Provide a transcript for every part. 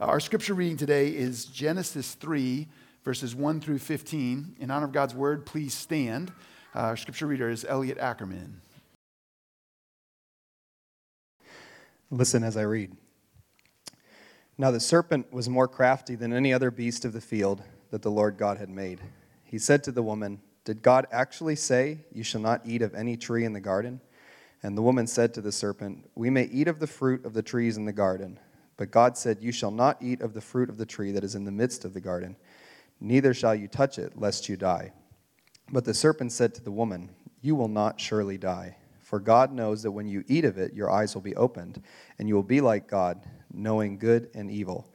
Our scripture reading today is Genesis 3, verses 1 through 15. In honor of God's word, please stand. Uh, our scripture reader is Elliot Ackerman. Listen as I read. Now the serpent was more crafty than any other beast of the field that the Lord God had made. He said to the woman, Did God actually say, You shall not eat of any tree in the garden? And the woman said to the serpent, We may eat of the fruit of the trees in the garden. But God said, You shall not eat of the fruit of the tree that is in the midst of the garden, neither shall you touch it, lest you die. But the serpent said to the woman, You will not surely die. For God knows that when you eat of it, your eyes will be opened, and you will be like God, knowing good and evil.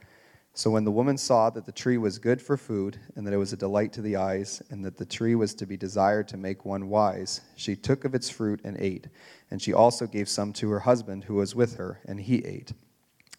So when the woman saw that the tree was good for food, and that it was a delight to the eyes, and that the tree was to be desired to make one wise, she took of its fruit and ate. And she also gave some to her husband who was with her, and he ate.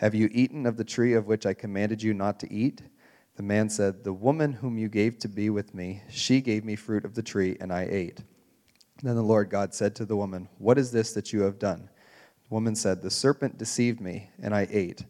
Have you eaten of the tree of which I commanded you not to eat? The man said, The woman whom you gave to be with me, she gave me fruit of the tree, and I ate. Then the Lord God said to the woman, What is this that you have done? The woman said, The serpent deceived me, and I ate.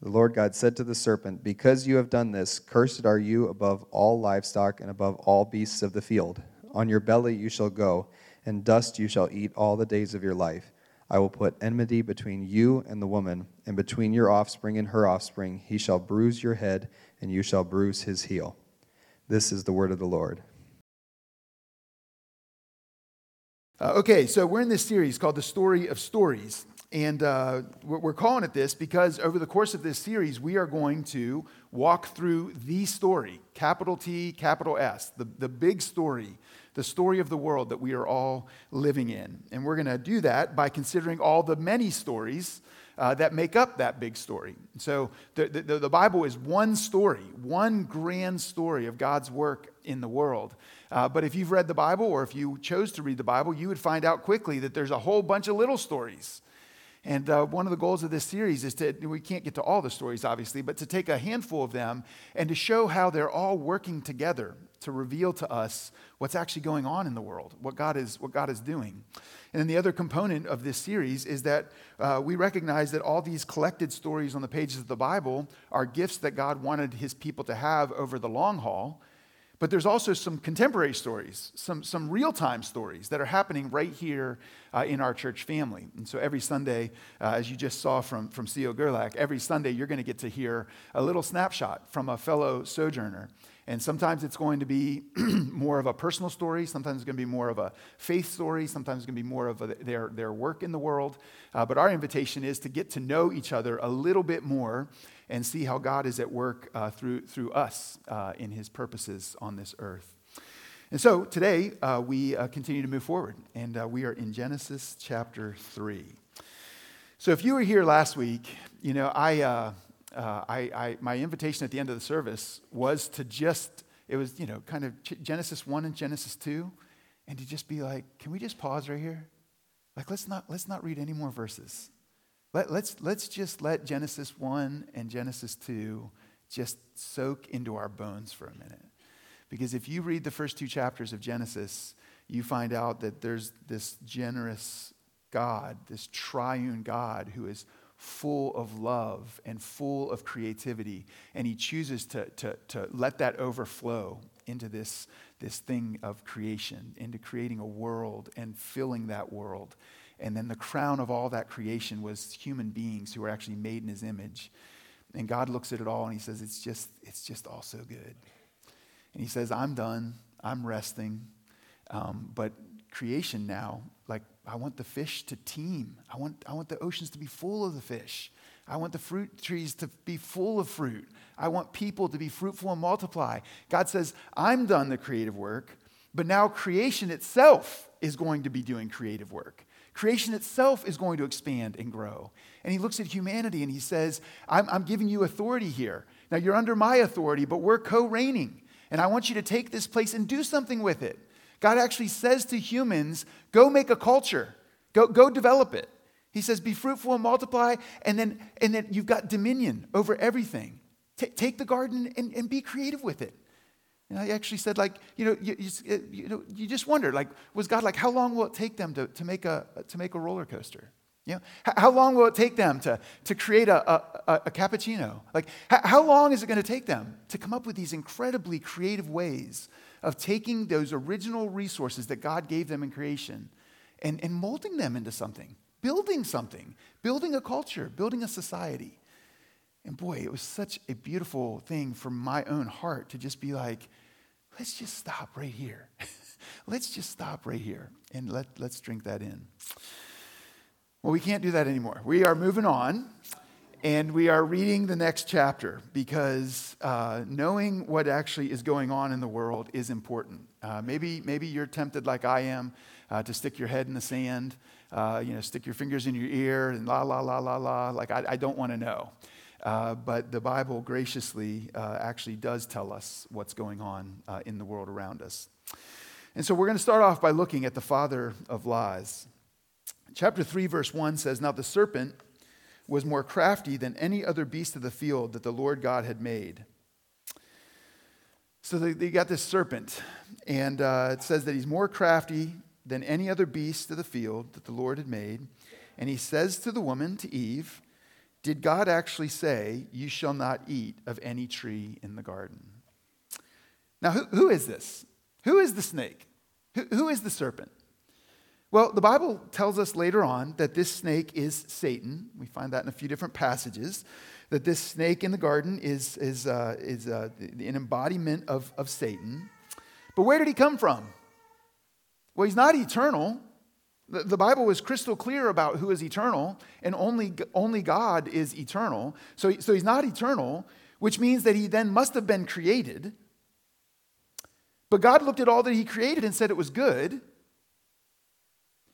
The Lord God said to the serpent, Because you have done this, cursed are you above all livestock and above all beasts of the field. On your belly you shall go, and dust you shall eat all the days of your life. I will put enmity between you and the woman, and between your offspring and her offspring. He shall bruise your head, and you shall bruise his heel. This is the word of the Lord. Uh, okay, so we're in this series called The Story of Stories. And uh, we're calling it this because over the course of this series, we are going to walk through the story, capital T, capital S, the, the big story, the story of the world that we are all living in. And we're going to do that by considering all the many stories uh, that make up that big story. So the, the, the, Bible is one story, one grand story of God's work in the world. Uh, but if you've read the Bible or if you chose to read the Bible, you would find out quickly that there's a whole bunch of little stories and uh, one of the goals of this series is to, we can't get to all the stories, obviously, but to take a handful of them and to show how they're all working together to reveal to us what's actually going on in the world, what God is, what God is doing. And then the other component of this series is that uh, we recognize that all these collected stories on the pages of the Bible are gifts that God wanted his people to have over the long haul but there's also some contemporary stories, some, some real time stories that are happening right here uh, in our church family. And so every Sunday, uh, as you just saw from, from C.O. Gerlach, every Sunday you're going to get to hear a little snapshot from a fellow sojourner. And sometimes it's going to be more of a personal story. Sometimes it's going to be more of a faith story. Sometimes it's going to be more of a, their, their work in the world. Uh, but our invitation is to get to know each other a little bit more and see how God is at work uh, through, through us uh, in his purposes on this earth. And so today uh, we uh, continue to move forward, and uh, we are in Genesis chapter 3. So if you were here last week, you know, I, uh, I, I, my invitation at the end of the service was to just, it was, you know, kind of Genesis 1 and Genesis 2, and to just be like, can we just pause right here? Like, let's not, let's not read any more verses. Let, let's, let's just let Genesis 1 and Genesis 2 just soak into our bones for a minute. Because if you read the first two chapters of Genesis, you find out that there's this generous God, this triune God who is full of love and full of creativity. And he chooses to, to, to let that overflow into this, this thing of creation, into creating a world and filling that world and then the crown of all that creation was human beings who were actually made in his image. And God looks at it all and he says, It's just, it's just all so good. And he says, I'm done. I'm resting. Um, but creation now, like, I want the fish to teem. I want, I want the oceans to be full of the fish. I want the fruit trees to be full of fruit. I want people to be fruitful and multiply. God says, I'm done the creative work, but now creation itself is going to be doing creative work. Creation itself is going to expand and grow. And he looks at humanity and he says, I'm, I'm giving you authority here. Now you're under my authority, but we're co reigning. And I want you to take this place and do something with it. God actually says to humans, go make a culture, go, go develop it. He says, be fruitful and multiply, and then, and then you've got dominion over everything. T- take the garden and, and be creative with it. And I actually said, like, you know, you, you, uh, you, know, you just wonder, like, was God like, how long will it take them to, to, make, a, to make a roller coaster? You know, how long will it take them to, to create a, a, a cappuccino? Like, how long is it going to take them to come up with these incredibly creative ways of taking those original resources that God gave them in creation and, and molding them into something, building something, building a culture, building a society? And boy, it was such a beautiful thing for my own heart to just be like, let's just stop right here. let's just stop right here and let, let's drink that in. Well, we can't do that anymore. We are moving on and we are reading the next chapter because uh, knowing what actually is going on in the world is important. Uh, maybe, maybe you're tempted, like I am, uh, to stick your head in the sand, uh, you know, stick your fingers in your ear and la, la, la, la, la. Like, I, I don't want to know. Uh, but the Bible graciously uh, actually does tell us what's going on in the world around us. And so we're going to start off by looking at the father of lies. Chapter 3, verse 1 says Now the serpent was more crafty than any other beast of the field that the Lord God had made. So they, they got this serpent, and uh, it says that he's more crafty than any other beast of the field that the Lord had made. And he says to the woman, to Eve, Did God actually say, You shall not eat of any tree in the garden? Now, who, who is this? Who is the snake? who, who is the serpent? Well, the Bible tells us later on that this snake is Satan. We find that in a few different passages. That this snake in the garden is, is, uh, is uh, an embodiment of, of Satan. But where did he come from? Well, he's not eternal. The, Bible is crystal clear about who is eternal, and only, only God is eternal. So, so he's not eternal, which means that he then must have been created. But God looked at all that he created and said it was good.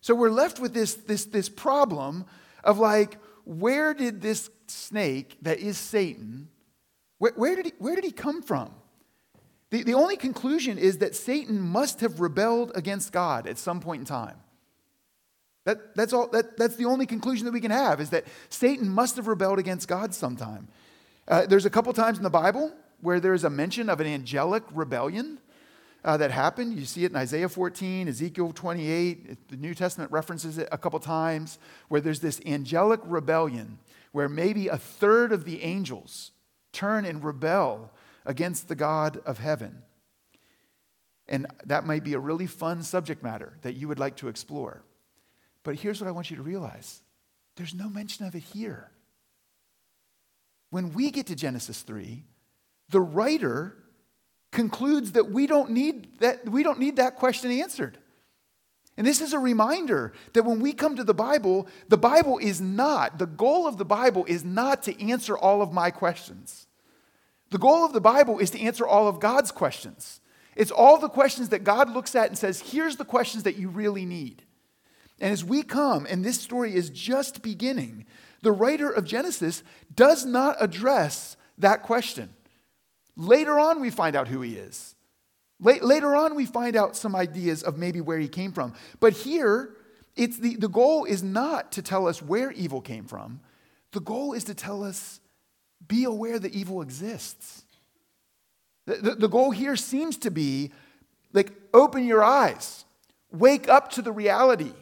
So we're left with this, this, this problem of like, where did this snake that is Satan, where, where, did, he, where did he come from? The, the only conclusion is that Satan must have rebelled against God at some point in time. That, that's, all, that, that's the only conclusion that we can have is that Satan must have rebelled against God sometime. Uh, there's a couple times in the Bible where there's a mention of an angelic rebellion uh, that happened. You see it in Isaiah 14, Ezekiel 28. The New Testament references it a couple times where there's this angelic rebellion where maybe a third of the angels turn and rebel against the God of heaven. And that might be a really fun subject matter that you would like to explore. But here's what I want you to realize there's no mention of it here. When we get to Genesis 3, the writer concludes that we don't need that, we don't need that question answered. And this is a reminder that when we come to the Bible, the Bible is not, the goal of the Bible is not to answer all of my questions. The goal of the Bible is to answer all of God's questions. It's all the questions that God looks at and says, here's the questions that you really need. And as we come, and this story is just beginning, the writer of Genesis does not address that question. Later on, we find out who he is. Later on, we find out some ideas of maybe where he came from. But here, it's the, the goal is not to tell us where evil came from. The goal is to tell us, be aware that evil exists. The, the, the goal here seems to be like, open your eyes, wake up to the reality.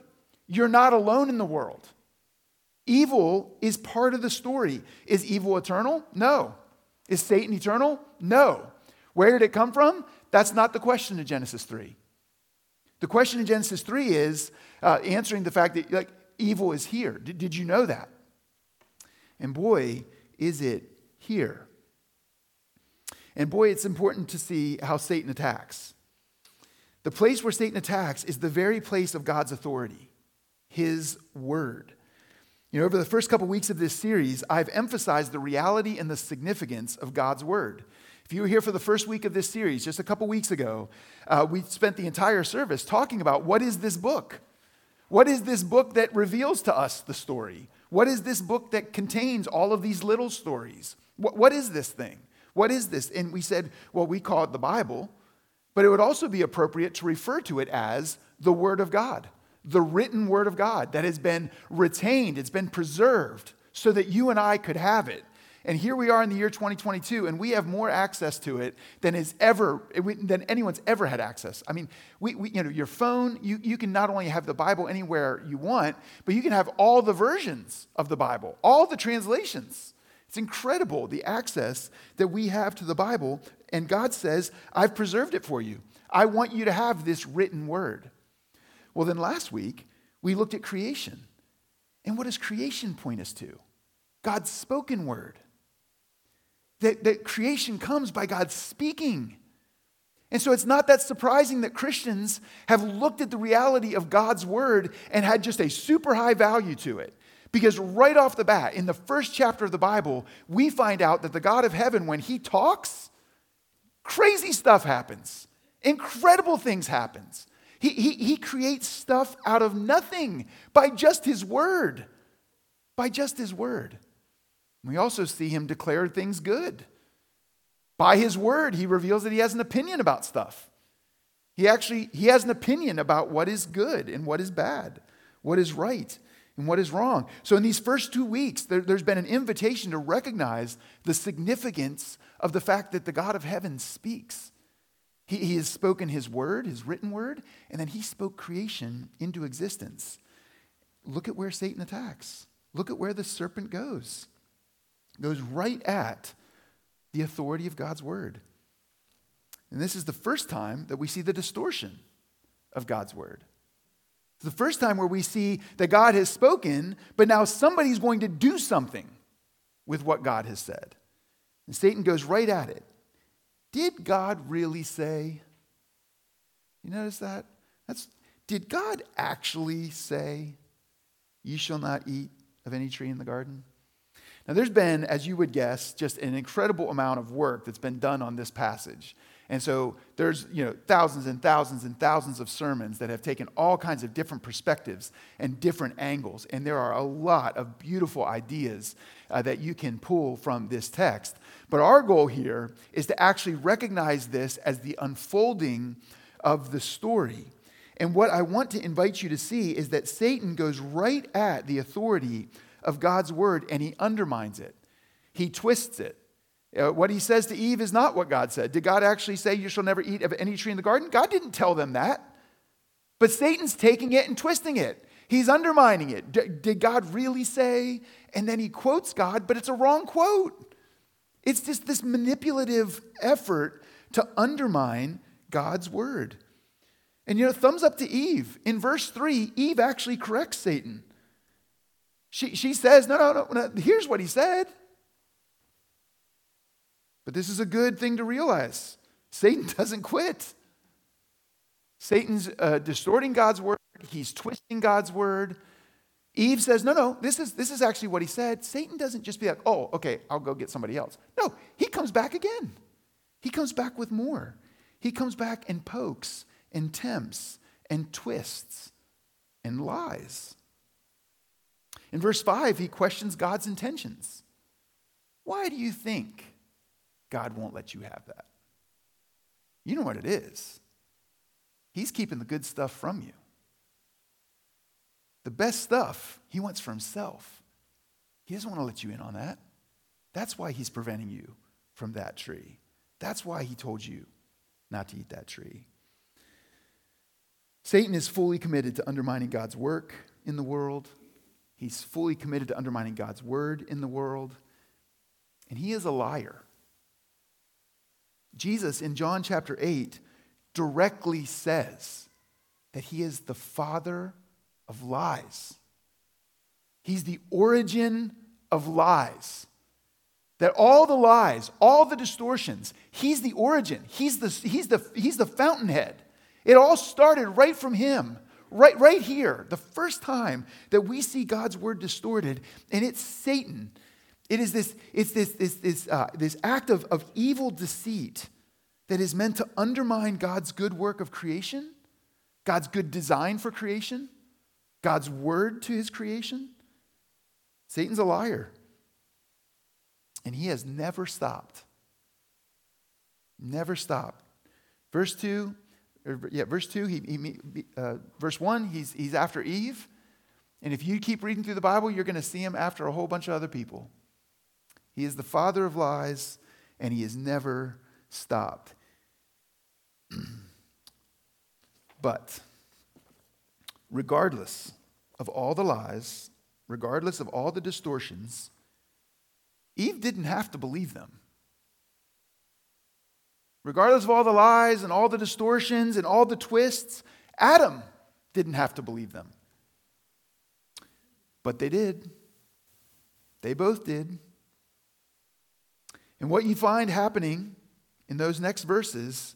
You're not alone in the world. Evil is part of the story. Is evil eternal? No. Is Satan eternal? No. Where did it come from? That's not the question in Genesis 3. The question in Genesis 3 is uh, answering the fact that like, evil is here. Did, did you know that? And boy, is it here. And boy, it's important to see how Satan attacks. The place where Satan attacks is the very place of God's authority, his word. You know, over the first couple weeks of this series, I've emphasized the reality and the significance of God's word. If you were here for the first week of this series, just a couple weeks ago, uh, we spent the entire service talking about what is this book? What is this book that reveals to us the story? What is this book that contains all of these little stories? What, what is this thing? What is this? And we said, well, we call it the Bible, but it would also be appropriate to refer to it as the Word of God, the written Word of God that has been retained, it's been preserved so that you and I could have it. And here we are in the year 2022, and we have more access to it than is ever than anyone's ever had access. I mean, we, we, you know, your phone, you, you can not only have the Bible anywhere you want, but you can have all the versions of the Bible, all the translations. It's incredible the access that we have to the Bible, and God says, I've preserved it for you. I want you to have this written word. Well, then last week, we looked at creation. And what does creation point us to? God's spoken word that, that creation comes by God speaking. And so it's not that surprising that Christians have looked at the reality of God's word and had just a super high value to it. Because right off the bat, in the first chapter of the Bible, we find out that the God of heaven, when he talks, crazy stuff happens. Incredible things happens. He, he, he creates stuff out of nothing by just his word. By just his word. We also see him declare things good. By his word, he reveals that he has an opinion about stuff. He actually he has an opinion about what is good and what is bad, what is right and what is wrong. So in these first two weeks, there, has been an invitation to recognize the significance of the fact that the God of heaven speaks. He, he has spoken his word, his written word, and then he spoke creation into existence. Look at where Satan attacks. Look at where the serpent goes goes right at the authority of God's word. And this is the first time that we see the distortion of God's word. It's the first time where we see that God has spoken, but now somebody's going to do something with what God has said. And Satan goes right at it. Did God really say? You notice that? That's did God actually say, "You shall not eat of any tree in the garden"? Now, there's been, as you would guess, just an incredible amount of work that's been done on this passage. And so there's, you know, thousands and thousands and thousands of sermons that have taken all kinds of different perspectives and different angles. And there are a lot of beautiful ideas uh, that you can pull from this text. But our goal here is to actually recognize this as the unfolding of the story. And what I want to invite you to see is that Satan goes right at the authority of God's word and he undermines it. He twists it. Uh, what he says to Eve is not what God said. Did God actually say, You shall never eat of any tree in the garden? God didn't tell them that. But Satan's taking it and twisting it. He's undermining it. D- did God really say? And then he quotes God, but it's a wrong quote. It's just this manipulative effort to undermine God's word. And you know, thumbs up to Eve. In verse 3, Eve actually corrects Satan. She, she says, no, no, no, no, here's what he said. But this is a good thing to realize Satan doesn't quit. Satan's uh, distorting God's word, he's twisting God's word. Eve says, No, no, this is, this is actually what he said. Satan doesn't just be like, Oh, okay, I'll go get somebody else. No, he comes back again. He comes back with more. He comes back and pokes and tempts and twists and lies. In verse 5, he questions God's intentions. Why do you think God won't let you have that? You know what it is. He's keeping the good stuff from you. The best stuff he wants for himself. He doesn't want to let you in on that. That's why he's preventing you from that tree. That's why he told you not to eat that tree. Satan is fully committed to undermining God's work in the world, He's fully committed to undermining God's word in the world. And he is a liar. Jesus in John chapter 8 directly says that he is the father of lies. He's the origin of lies. That all the lies, all the distortions, he's the origin. He's the, he's the, he's the fountainhead. It all started right from him. Right, right here, the first time that we see God's word distorted, and it's Satan. It is this, it's this, this, this, uh, this act of, of evil deceit that is meant to undermine God's good work of creation, God's good design for creation. God's word to his creation? Satan's a liar. And he has never stopped. Never stopped. Verse 2, yeah, verse 2, he, he uh, verse 1, he's, he's after Eve. And if you keep reading through the Bible, you're going to see him after a whole bunch of other people. He is the father of lies, and he has never stopped. but regardless of all the lies, regardless of all the distortions, Eve didn't have to believe them. Regardless of all the lies and all the distortions and all the twists, Adam didn't have to believe them. But they did. They both did. And what you find happening in those next verses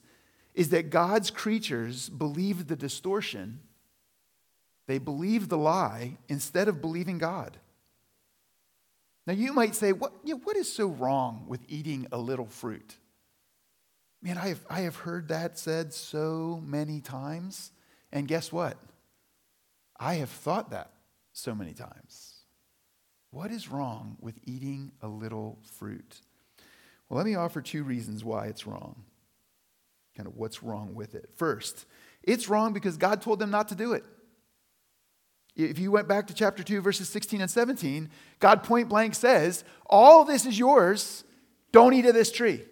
is that God's creatures believed the distortion, they believed the lie instead of believing God. Now, you might say, what, you know, what is so wrong with eating a little fruit? Man, I have, I have heard that said so many times. And guess what? I have thought that so many times. What is wrong with eating a little fruit? Well, let me offer two reasons why it's wrong. Kind of what's wrong with it. First, it's wrong because God told them not to do it. If you went back to chapter 2, verses 16 and 17, God point blank says, All this is yours. Don't eat of this tree.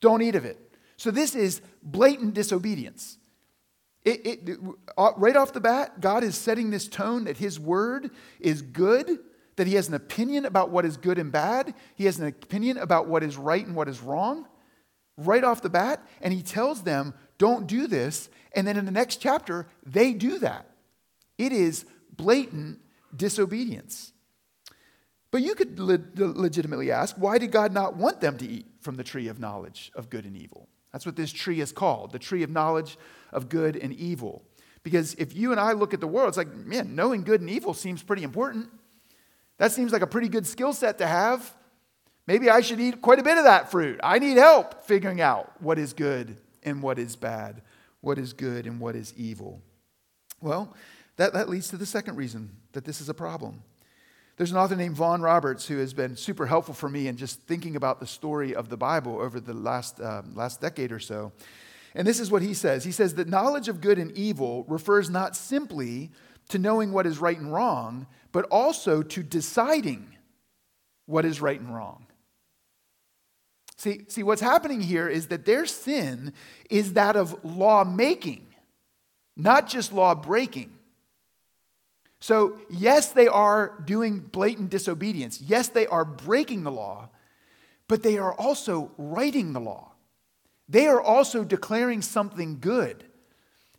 Don't eat of it. So this is blatant disobedience. It, it, uh, right off the bat, God is setting this tone that His word is good, that He has an opinion about what is good and bad, He has an opinion about what is right and what is wrong, right off the bat, and He tells them, don't do this. And then in the next chapter, they do that. It is blatant disobedience. But you could le- legitimately ask, why did God not want them to eat from the tree of knowledge of good and evil? That's what this tree is called the tree of knowledge of good and evil. Because if you and I look at the world, it's like, man, knowing good and evil seems pretty important. That seems like a pretty good skill set to have. Maybe I should eat quite a bit of that fruit. I need help figuring out what is good and what is bad, what is good and what is evil. Well, that, that leads to the second reason that this is a problem. There's an author named Vaughan Roberts who has been super helpful for me in just thinking about the story of the Bible over the last, um, last decade or so. And this is what he says He says that knowledge of good and evil refers not simply to knowing what is right and wrong, but also to deciding what is right and wrong. See, see, what's happening here is that their sin is that of law making, not just law breaking. So, yes, they are doing blatant disobedience. Yes, they are breaking the law, but they are also writing the law. They are also declaring something good.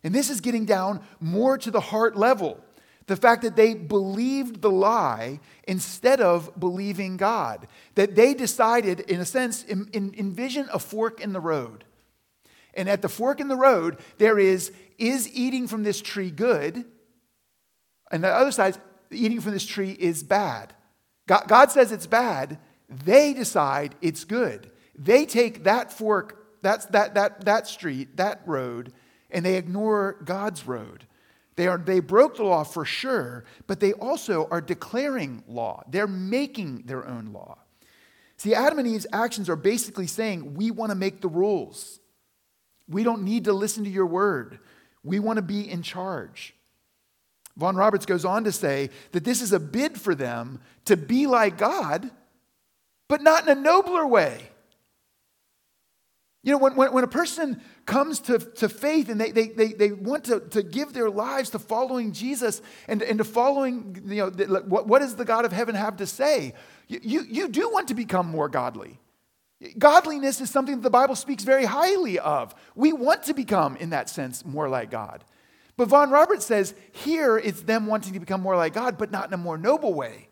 And this is getting down more to the heart level. The fact that they believed the lie instead of believing God. That they decided, in a sense, in, in, envision a fork in the road. And at the fork in the road, there is, is eating from this tree good? And the other side, eating from this tree is bad. God, God says it's bad. They decide it's good. They take that fork, that's, that, that, that street, that road, and they ignore God's road. They, are, they broke the law for sure, but they also are declaring law. They're making their own law. See, Adam and Eve's actions are basically saying, We want to make the rules. We don't need to listen to your word. We want to be in charge. Vaughan Roberts goes on to say that this is a bid for them to be like God, but not in a nobler way. You know, when, when, when a person comes to, to faith and they, they, they, they want to, to give their lives to following Jesus and, and to following, you know, what, what does the God of heaven have to say? You, you, you do want to become more godly. Godliness is something that the Bible speaks very highly of. We want to become, in that sense, more like God. But Vaughan Roberts says here it's them wanting to become more like God, but not in a more noble way.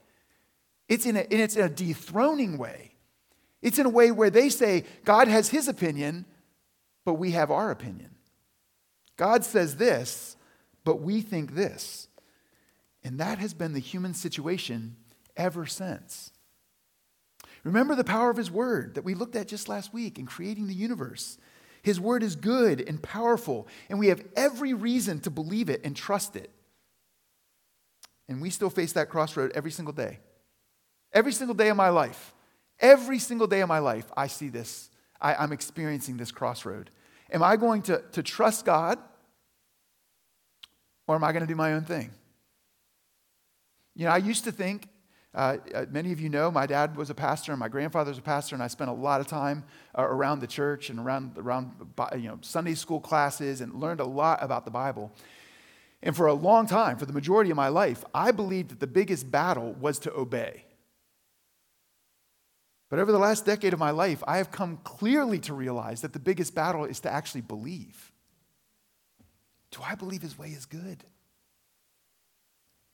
It's in a, it's in a dethroning way. It's in a way where they say God has his opinion, but we have our opinion. God says this, but we think this. And that has been the human situation ever since. Remember the power of his word that we looked at just last week in creating the universe. His word is good and powerful, and we have every reason to believe it and trust it. And we still face that crossroad every single day. Every single day of my life. Every single day of my life, I see this. I, I'm experiencing this crossroad. Am I going to, to trust God or am I going to do my own thing? You know, I used to think, uh, uh, many of you know, my dad was a pastor and my grandfather was a pastor, and I spent a lot of time uh, around the church and around, around you know, Sunday school classes and learned a lot about the Bible. And for a long time, for the majority of my life, I believed that the biggest battle was to obey. But over the last decade of my life, I have come clearly to realize that the biggest battle is to actually believe. Do I believe his way is good?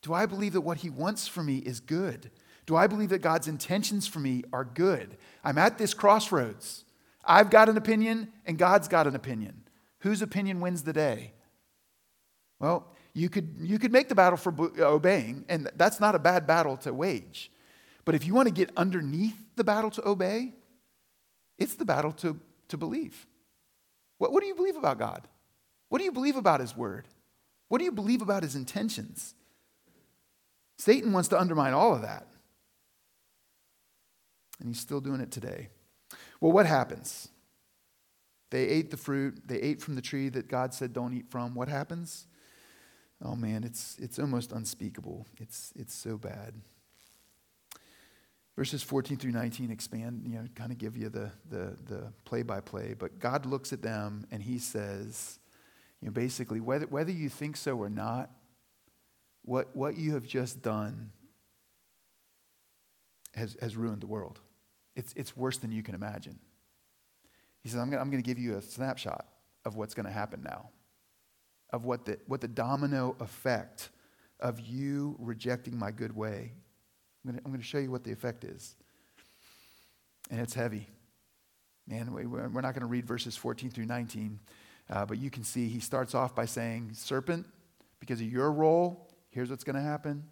Do I believe that what he wants for me is good? Do I believe that God's intentions for me are good? I'm at this crossroads. I've got an opinion and God's got an opinion. Whose opinion wins the day? Well, you could, you could make the battle for uh, obeying, and that's not a bad battle to wage. But if you want to get underneath the battle to obey, it's the battle to, to believe. What, what do you believe about God? What do you believe about His Word? What do you believe about His intentions? Satan wants to undermine all of that. And he's still doing it today. Well, what happens? They ate the fruit, they ate from the tree that God said don't eat from. What happens? Oh man, it's, it's almost unspeakable. It's, it's so bad. Verses 14 through 19 expand, you know, kind of give you the, the, the play-by-play. But God looks at them and he says, you know, basically, whether, whether you think so or not, what, what you have just done has, has ruined the world. It's, it's worse than you can imagine. He says, I'm going to give you a snapshot of what's going to happen now, of what the, what the domino effect of you rejecting my good way. I'm going to show you what the effect is. And it's heavy. Man, we're not going to read verses 14 through 19, uh, but you can see he starts off by saying, Serpent, because of your role, here's what's going to happen.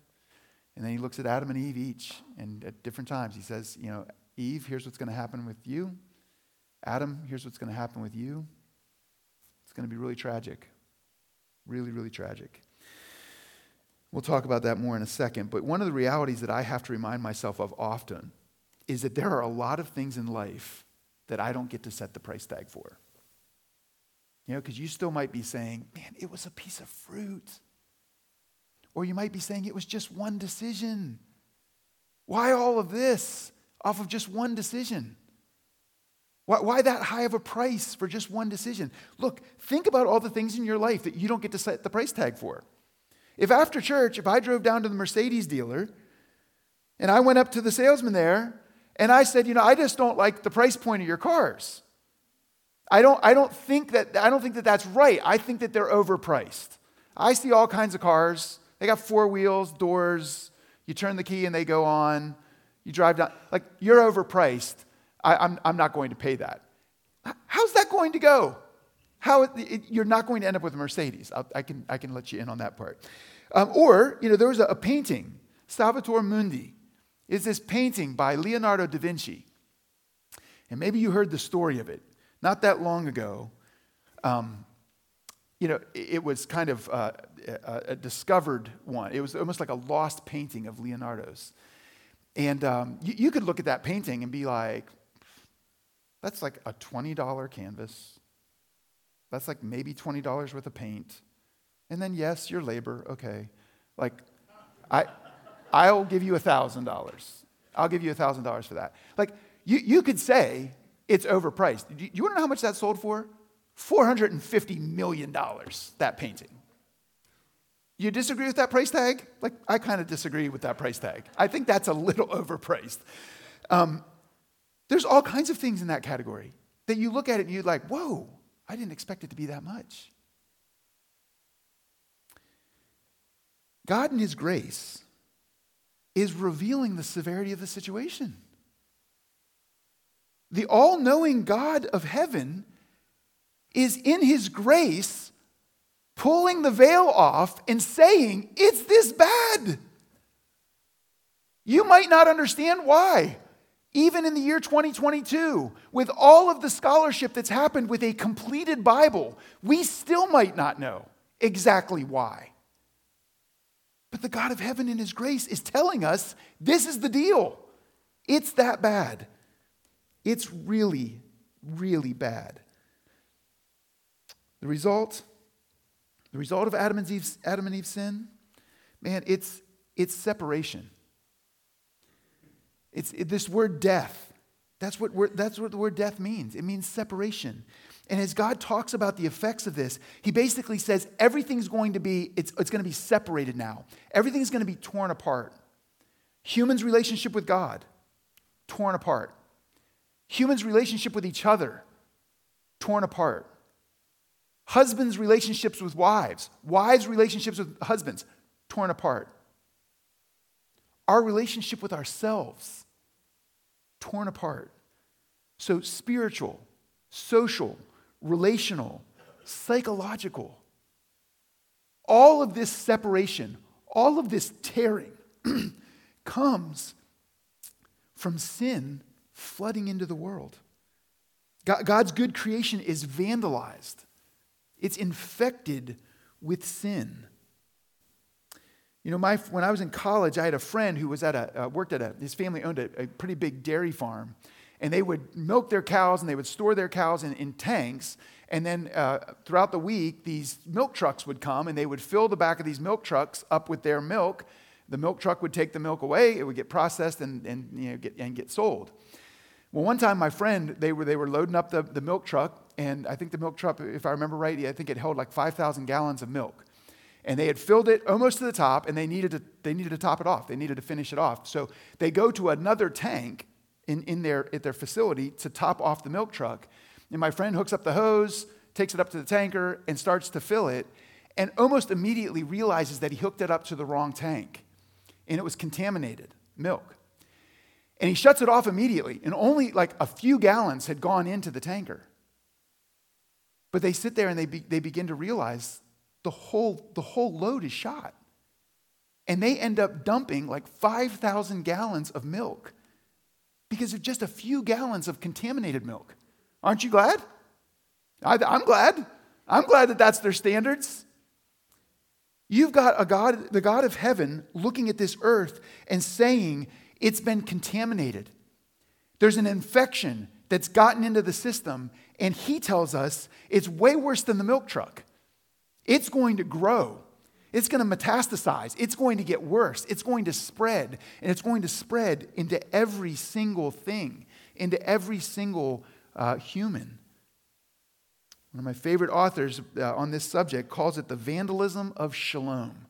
And then he looks at Adam and Eve each, and at different times he says, you know, Eve, here's what's going to happen with you. Adam, here's what's going to happen with you. It's going to be really tragic. Really, really tragic. We'll talk about that more in a second. But one of the realities that I have to remind myself of often is that there are a lot of things in life that I don't get to set the price tag for. You know, because you still might be saying, man, it was a piece of fruit. Or you might be saying it was just one decision. Why all of this off of just one decision? Why, why, that high of a price for just one decision? Look, think about all the things in your life that you don't get to set the price tag for. If after church, if I drove down to the Mercedes dealer and I went up to the salesman there and I said, you know, I just don't like the price point of your cars. I don't, I don't think that I don't think that that's right. I think that they're overpriced. I see all kinds of cars they got four wheels, doors. You turn the key and they go on. You drive down. Like, you're overpriced. I, am I'm, I'm not going to pay that. How's that going to go? How, it, you're not going to end up with a Mercedes. I can, I can let you in on that part. Um, or, you know, there was a, a painting, Salvator Mundi, is this painting by Leonardo da Vinci. And maybe you heard the story of it. Not that long ago, um, you know, it was kind of uh, a, discovered one. It was almost like a lost painting of Leonardo's. And um, you, you could look at that painting and be like, that's like a $20 canvas. That's like maybe $20 worth of paint. And then, yes, your labor, okay. Like, I, I'll give you $1,000. I'll give you $1,000 for that. Like, you, you could say it's overpriced. Do you, you want to know how much that sold for? $450 million, that painting. You disagree with that price tag? Like, I kind of disagree with that price tag. I think that's a little overpriced. Um, there's all kinds of things in that category that you look at it and you're like, whoa, I didn't expect it to be that much. God, in His grace, is revealing the severity of the situation. The all knowing God of heaven is in his grace pulling the veil off and saying, It's this bad. You might not understand why. Even in the year 2022, with all of the scholarship that's happened with a completed Bible, we still might not know exactly why. But the God of heaven in his grace is telling us this is the deal. It's that bad. It's really, really bad. The result, the result of Adam and Eve's, Adam and Eve's sin, man, it's, it's separation. It's it, this word death. That's what, that's what the word death means. It means separation. And as God talks about the effects of this, he basically says everything's going to be, it's, it's going to be separated now. Everything's going to be torn apart. Humans' relationship with God, torn apart. Humans' relationship with each other, torn apart. Husbands' relationships with wives, wives' relationships with husbands, torn apart. Our relationship with ourselves, torn apart. So, spiritual, social, relational, psychological, all of this separation, all of this tearing comes from sin flooding into the world. God's good creation is vandalized, it's infected with sin. You know, my, when I was in college, I had a friend who was at a, uh, worked at a, his family owned a, a, pretty big dairy farm. And they would milk their cows and they would store their cows in, in tanks. And then uh, throughout the week, these milk trucks would come and they would fill the back of these milk trucks up with their milk. The milk truck would take the milk away, it would get processed and, and, you know, get, and get sold. Well, one time my friend, they were, they were loading up the, the milk truck, and I think the milk truck, if I remember right, I think it held like 5,000 gallons of milk. And they had filled it almost to the top and they needed to, they needed to top it off. They needed to finish it off. So they go to another tank in, in their, at their facility to top off the milk truck. And my friend hooks up the hose takes it up to the tanker and starts to fill it and almost immediately realizes that he hooked it up to the wrong tank and it was contaminated milk. And he shuts it off immediately and only like a few gallons had gone into the tanker but they sit there and they, be, they begin to realize the whole, the whole load is shot. And they end up dumping like 5,000 gallons of milk because of just a few gallons of contaminated milk. Aren't you glad? I, I'm glad. I'm glad that that's their standards. You've got a God, the God of heaven, looking at this earth and saying it's been contaminated. There's an infection that's gotten into the system, and He tells us it's way worse than the milk truck. It's going to grow. It's going to metastasize. It's going to get worse. It's going to spread. And it's going to spread into every single thing, into every single uh, human. One of my favorite authors uh, on this subject calls it the vandalism of shalom.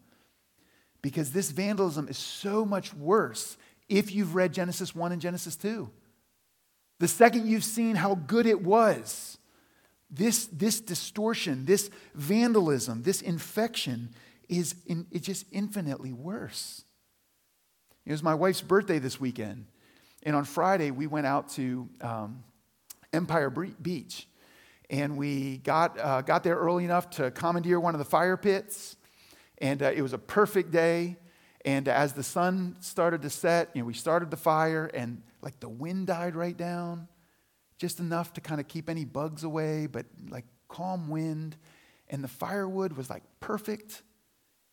Because this vandalism is so much worse if you've read Genesis 1 and Genesis 2. The second you've seen how good it was, this, this distortion, this vandalism, this infection is in, it's just infinitely worse. It was my wife's birthday this weekend. And on Friday, we went out to um, Empire Beach. And we got, uh, got there early enough to commandeer one of the fire pits. And uh, it was a perfect day. And as the sun started to set, you know, we started the fire, and like the wind died right down just enough to kind of keep any bugs away, but like calm wind. And the firewood was like perfect.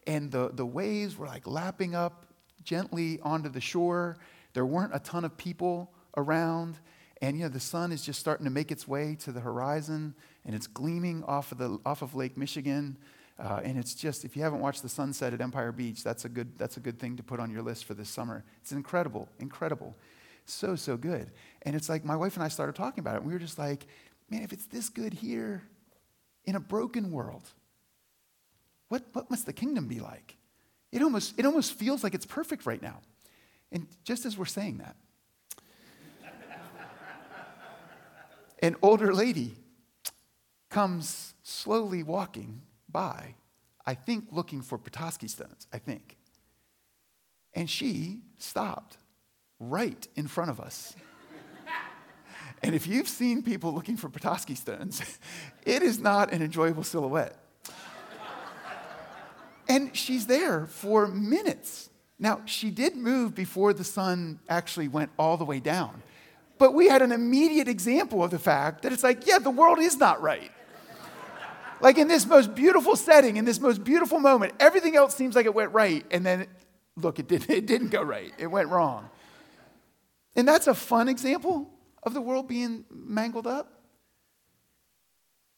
And the, the waves were like lapping up gently onto the shore. There weren't a ton of people around. And you know, the sun is just starting to make its way to the horizon and it's gleaming off of, the, off of Lake Michigan. Uh, and it's just, if you haven't watched the sunset at Empire Beach, that's a, good, that's a good thing to put on your list for this summer. It's incredible, incredible. So, so good. And it's like my wife and I started talking about it. And we were just like, man, if it's this good here in a broken world, what, what must the kingdom be like? It almost, it almost feels like it's perfect right now. And just as we're saying that, an older lady comes slowly walking by, I think looking for Petoskey stones, I think. And she stopped right in front of us. and if you've seen people looking for Petoskey stones, it is not an enjoyable silhouette. and she's there for minutes. Now, she did move before the sun actually went all the way down. But we had an immediate example of the fact that it's like, yeah, the world is not right. Like in this most beautiful setting, in this most beautiful moment, everything else seems like it went right. And then, look, it, did, it didn't go right. It went wrong. And that's a fun example of the world being mangled up.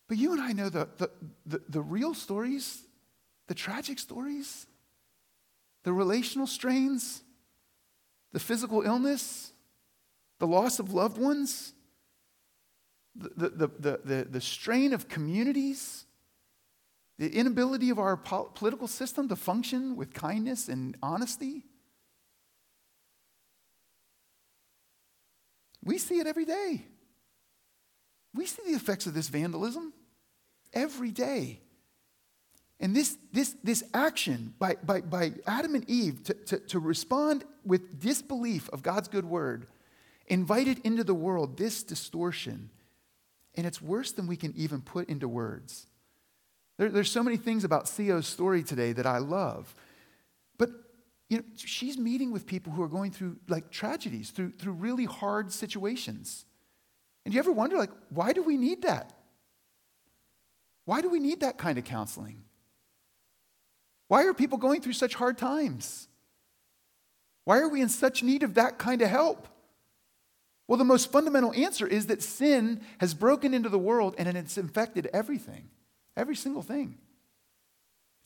But you and I know the, the, the, the real stories, the tragic stories, the relational strains, the physical illness, the loss of loved ones, the, the, the, the, the strain of communities, the inability of our political system to function with kindness and honesty. We see it every day. We see the effects of this vandalism every day. And this, this, this action by, by, by Adam and Eve to, to, to respond with disbelief of God's good word invited into the world this distortion. And it's worse than we can even put into words. There, there's so many things about Theo's story today that I love. But you know, she's meeting with people who are going through like tragedies, through, through really hard situations. And you ever wonder, like, why do we need that? Why do we need that kind of counseling? Why are people going through such hard times? Why are we in such need of that kind of help? Well, the most fundamental answer is that sin has broken into the world and it's infected everything, every single thing.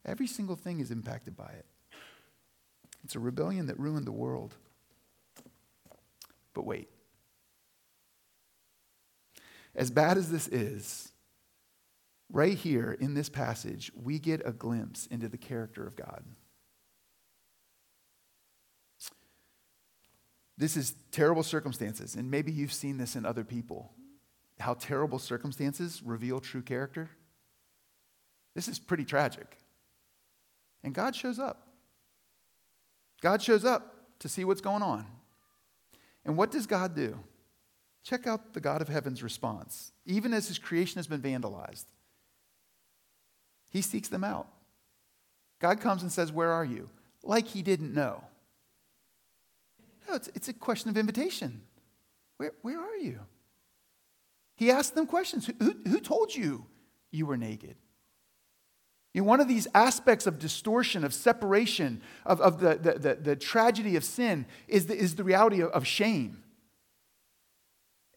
Every single thing is impacted by it. It's a rebellion that ruined the world. But wait. As bad as this is, right here in this passage, we get a glimpse into the character of God. This is terrible circumstances, and maybe you've seen this in other people. How terrible circumstances reveal true character. This is pretty tragic. And God shows up. God shows up to see what's going on. And what does God do? Check out the God of heaven's response, even as his creation has been vandalized. He seeks them out. God comes and says, Where are you? Like he didn't know. No, it's, it's a question of invitation. Where, where are you? He asked them questions. Who, who told you you were naked? You know, one of these aspects of distortion, of separation, of, of the, the, the, the tragedy of sin is the, is the reality of, of shame.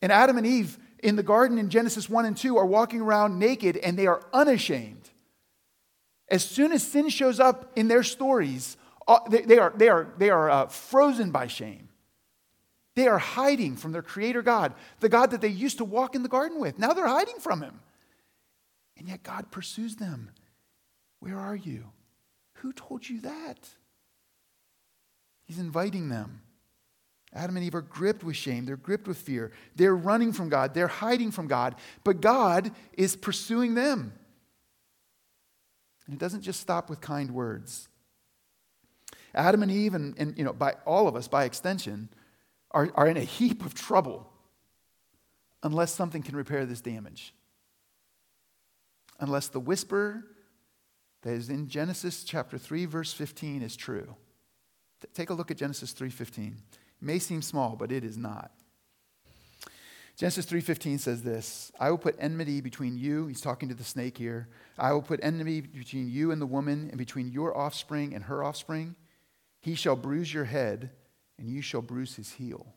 And Adam and Eve in the garden in Genesis 1 and 2 are walking around naked and they are unashamed. As soon as sin shows up in their stories, uh, they are, they are, they are uh, frozen by shame. They are hiding from their creator God, the God that they used to walk in the garden with. Now they're hiding from him. And yet God pursues them. Where are you? Who told you that? He's inviting them. Adam and Eve are gripped with shame. They're gripped with fear. They're running from God. They're hiding from God. But God is pursuing them. And it doesn't just stop with kind words. Adam and Eve, and, and you know, by all of us, by extension, are, are in a heap of trouble unless something can repair this damage. Unless the whisper that is in Genesis chapter 3, verse 15 is true. Take a look at Genesis 3:15. It may seem small, but it is not. Genesis 3:15 says this, I will put enmity between you, he's talking to the snake here. I will put enmity between you and the woman and between your offspring and her offspring. He shall bruise your head and you shall bruise his heel.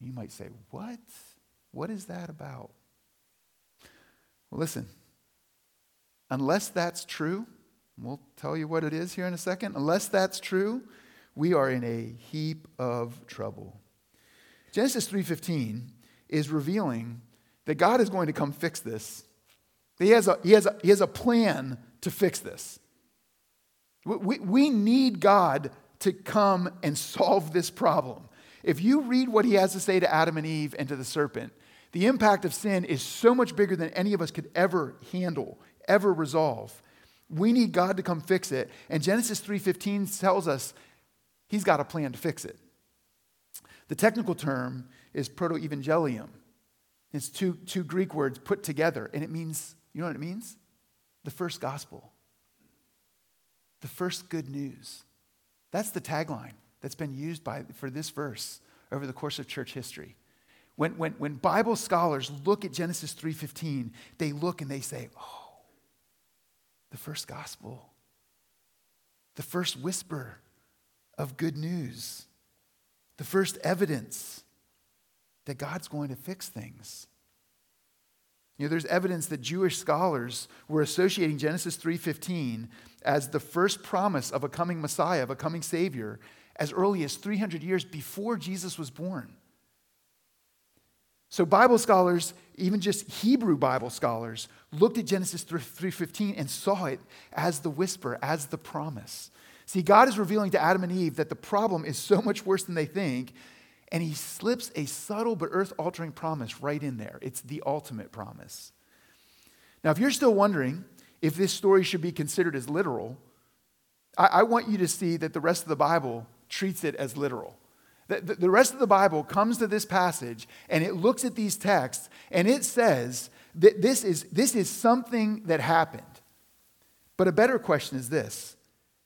You might say, "What? What is that about?" Well, listen. Unless that's true, we'll tell you what it is here in a second. Unless that's true, we are in a heap of trouble. Genesis 3:15 is revealing that God is going to come fix this. He has a, he has a, he has a plan to fix this. We, we need God to come and solve this problem. If you read what he has to say to Adam and Eve and to the serpent, the impact of sin is so much bigger than any of us could ever handle, ever resolve. We need God to come fix it. And Genesis 3:15 tells us he's got a plan to fix it. The technical term is proto-evangelium. It's two, two Greek words put together, and it means, you know what it means? The first gospel. The first good news. That's the tagline that's been used by, for this verse over the course of church history. When, when, when Bible scholars look at Genesis 3.15, they look and they say, oh, The first gospel, the first whisper of good news, the first evidence that God's going to fix things. You know, there's evidence that Jewish scholars were associating Genesis 3:15 as the first promise of a coming Messiah, of a coming Savior, as early as 300 years before Jesus was born. So Bible scholars, even just Hebrew Bible scholars, looked at Genesis 3:15 and saw it as the whisper, as the promise. See, God is revealing to Adam and Eve that the problem is so much worse than they think, and he slips a subtle but earth-altering promise right in there. It's the ultimate promise. Now, if you're still wondering if this story should be considered as literal, I, I want you to see that the rest of the Bible treats it as literal. The, the, rest of the Bible comes to this passage and it looks at these texts and it says that this is, this is something that happened. But a better question is this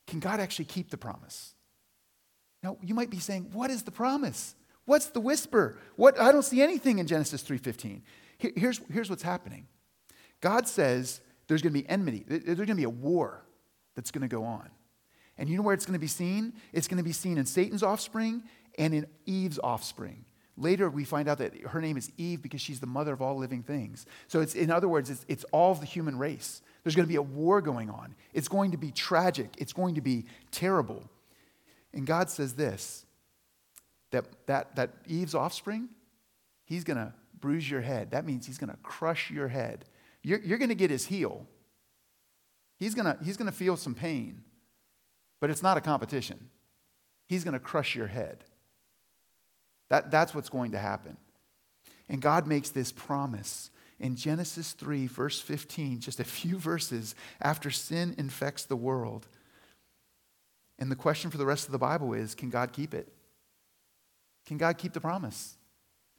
Can God actually keep the promise? Now, you might be saying, What is the promise? What's the whisper? What, I don't see anything in Genesis 3.15. here's, here's what's happening. God says there's going to be enmity. There's going to be a war that's going to go on. And you know where it's going to be seen? It's going to be seen in Satan's offspring and in Eve's offspring. Later, we find out that her name is Eve because she's the mother of all living things. So, it's, in other words, it's, it's all of the human race. There's going to be a war going on. It's going to be tragic. It's going to be terrible. And God says this that, that, that Eve's offspring, he's going to bruise your head. That means he's going to crush your head. You're, you're going to get his heel. He's going to, he's going to feel some pain, but it's not a competition. He's going to crush your head. That, that's what's going to happen. And God makes this promise in Genesis 3, verse 15, just a few verses after sin infects the world. And the question for the rest of the Bible is can God keep it? Can God keep the promise?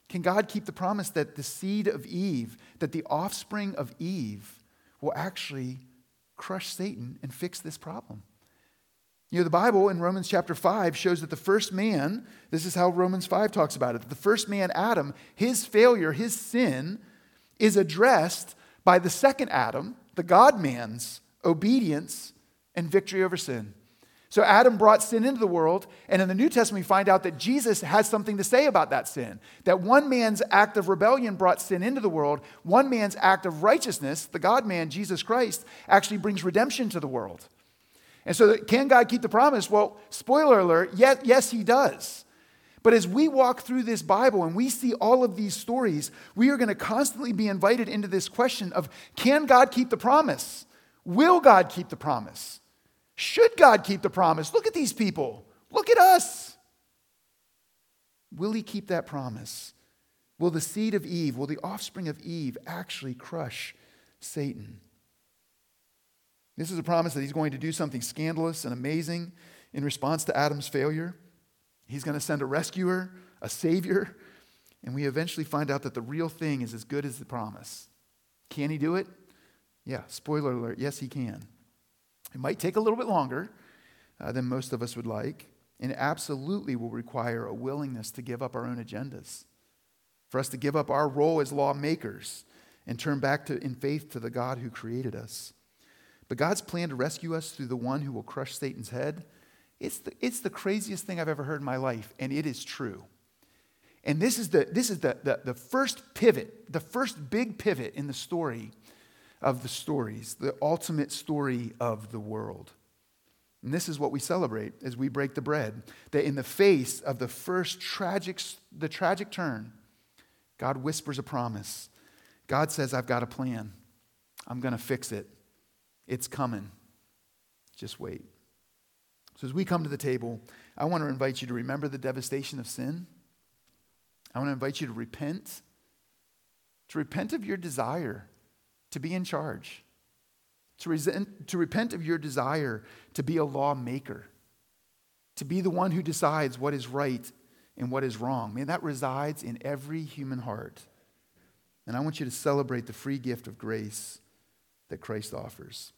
Can God keep the promise that the seed of Eve, that the offspring of Eve, will actually crush Satan and fix this problem? You know, the Bible in Romans chapter 5 shows that the first man, this is how Romans 5 talks about it, the first man, Adam, his failure, his sin, is addressed by the second Adam, the God man's obedience and victory over sin. So Adam brought sin into the world, and in the New Testament, we find out that Jesus has something to say about that sin. That one man's act of rebellion brought sin into the world, one man's act of righteousness, the God man, Jesus Christ, actually brings redemption to the world. And so, can God keep the promise? Well, spoiler alert, yes, yes, He does. But as we walk through this Bible and we see all of these stories, we are going to constantly be invited into this question of can God keep the promise? Will God keep the promise? Should God keep the promise? Look at these people. Look at us. Will He keep that promise? Will the seed of Eve, will the offspring of Eve actually crush Satan? This is a promise that he's going to do something scandalous and amazing in response to Adam's failure. He's going to send a rescuer, a savior, and we eventually find out that the real thing is as good as the promise. Can he do it? Yeah, spoiler alert, yes, he can. It might take a little bit longer uh, than most of us would like, and absolutely will require a willingness to give up our own agendas, for us to give up our role as lawmakers and turn back to, in faith to the God who created us. But God's plan to rescue us through the one who will crush Satan's head, it's the, it's the craziest thing I've ever heard in my life, and it is true. And this is, the, this is the, the, the first pivot, the first big pivot in the story of the stories, the ultimate story of the world. And this is what we celebrate as we break the bread. That in the face of the first tragic, the tragic turn, God whispers a promise. God says, I've got a plan. I'm going to fix it. It's coming. Just wait. So, as we come to the table, I want to invite you to remember the devastation of sin. I want to invite you to repent, to repent of your desire to be in charge, to, resent, to repent of your desire to be a lawmaker, to be the one who decides what is right and what is wrong. Man, that resides in every human heart. And I want you to celebrate the free gift of grace that Christ offers.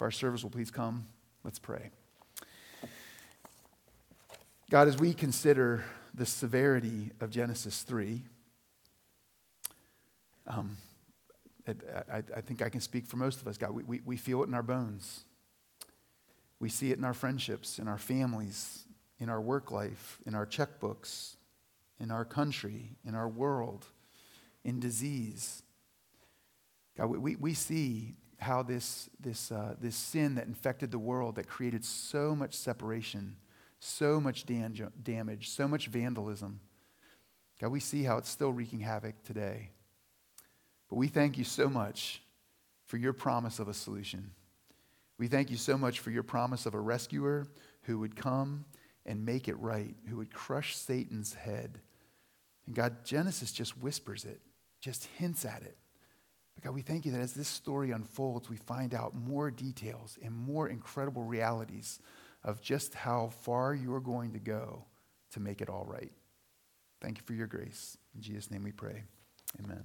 If our service will please come, let's pray. God, as we consider the severity of Genesis 3, um, I, I think I can speak for most of us, God. We, we, we feel it in our bones. We see it in our friendships, in our families, in our work life, in our checkbooks, in our country, in our world, in disease. God, we, we see how this, this, uh, this sin that infected the world, that created so much separation, so much dan- damage, so much vandalism, God, we see how it's still wreaking havoc today. But we thank you so much for your promise of a solution. We thank you so much for your promise of a rescuer who would come and make it right, who would crush Satan's head. And God, Genesis just whispers it, just hints at it. God, we thank you that as this story unfolds, we find out more details and more incredible realities of just how far you are going to go to make it all right. Thank you for your grace. In Jesus' name we pray. Amen.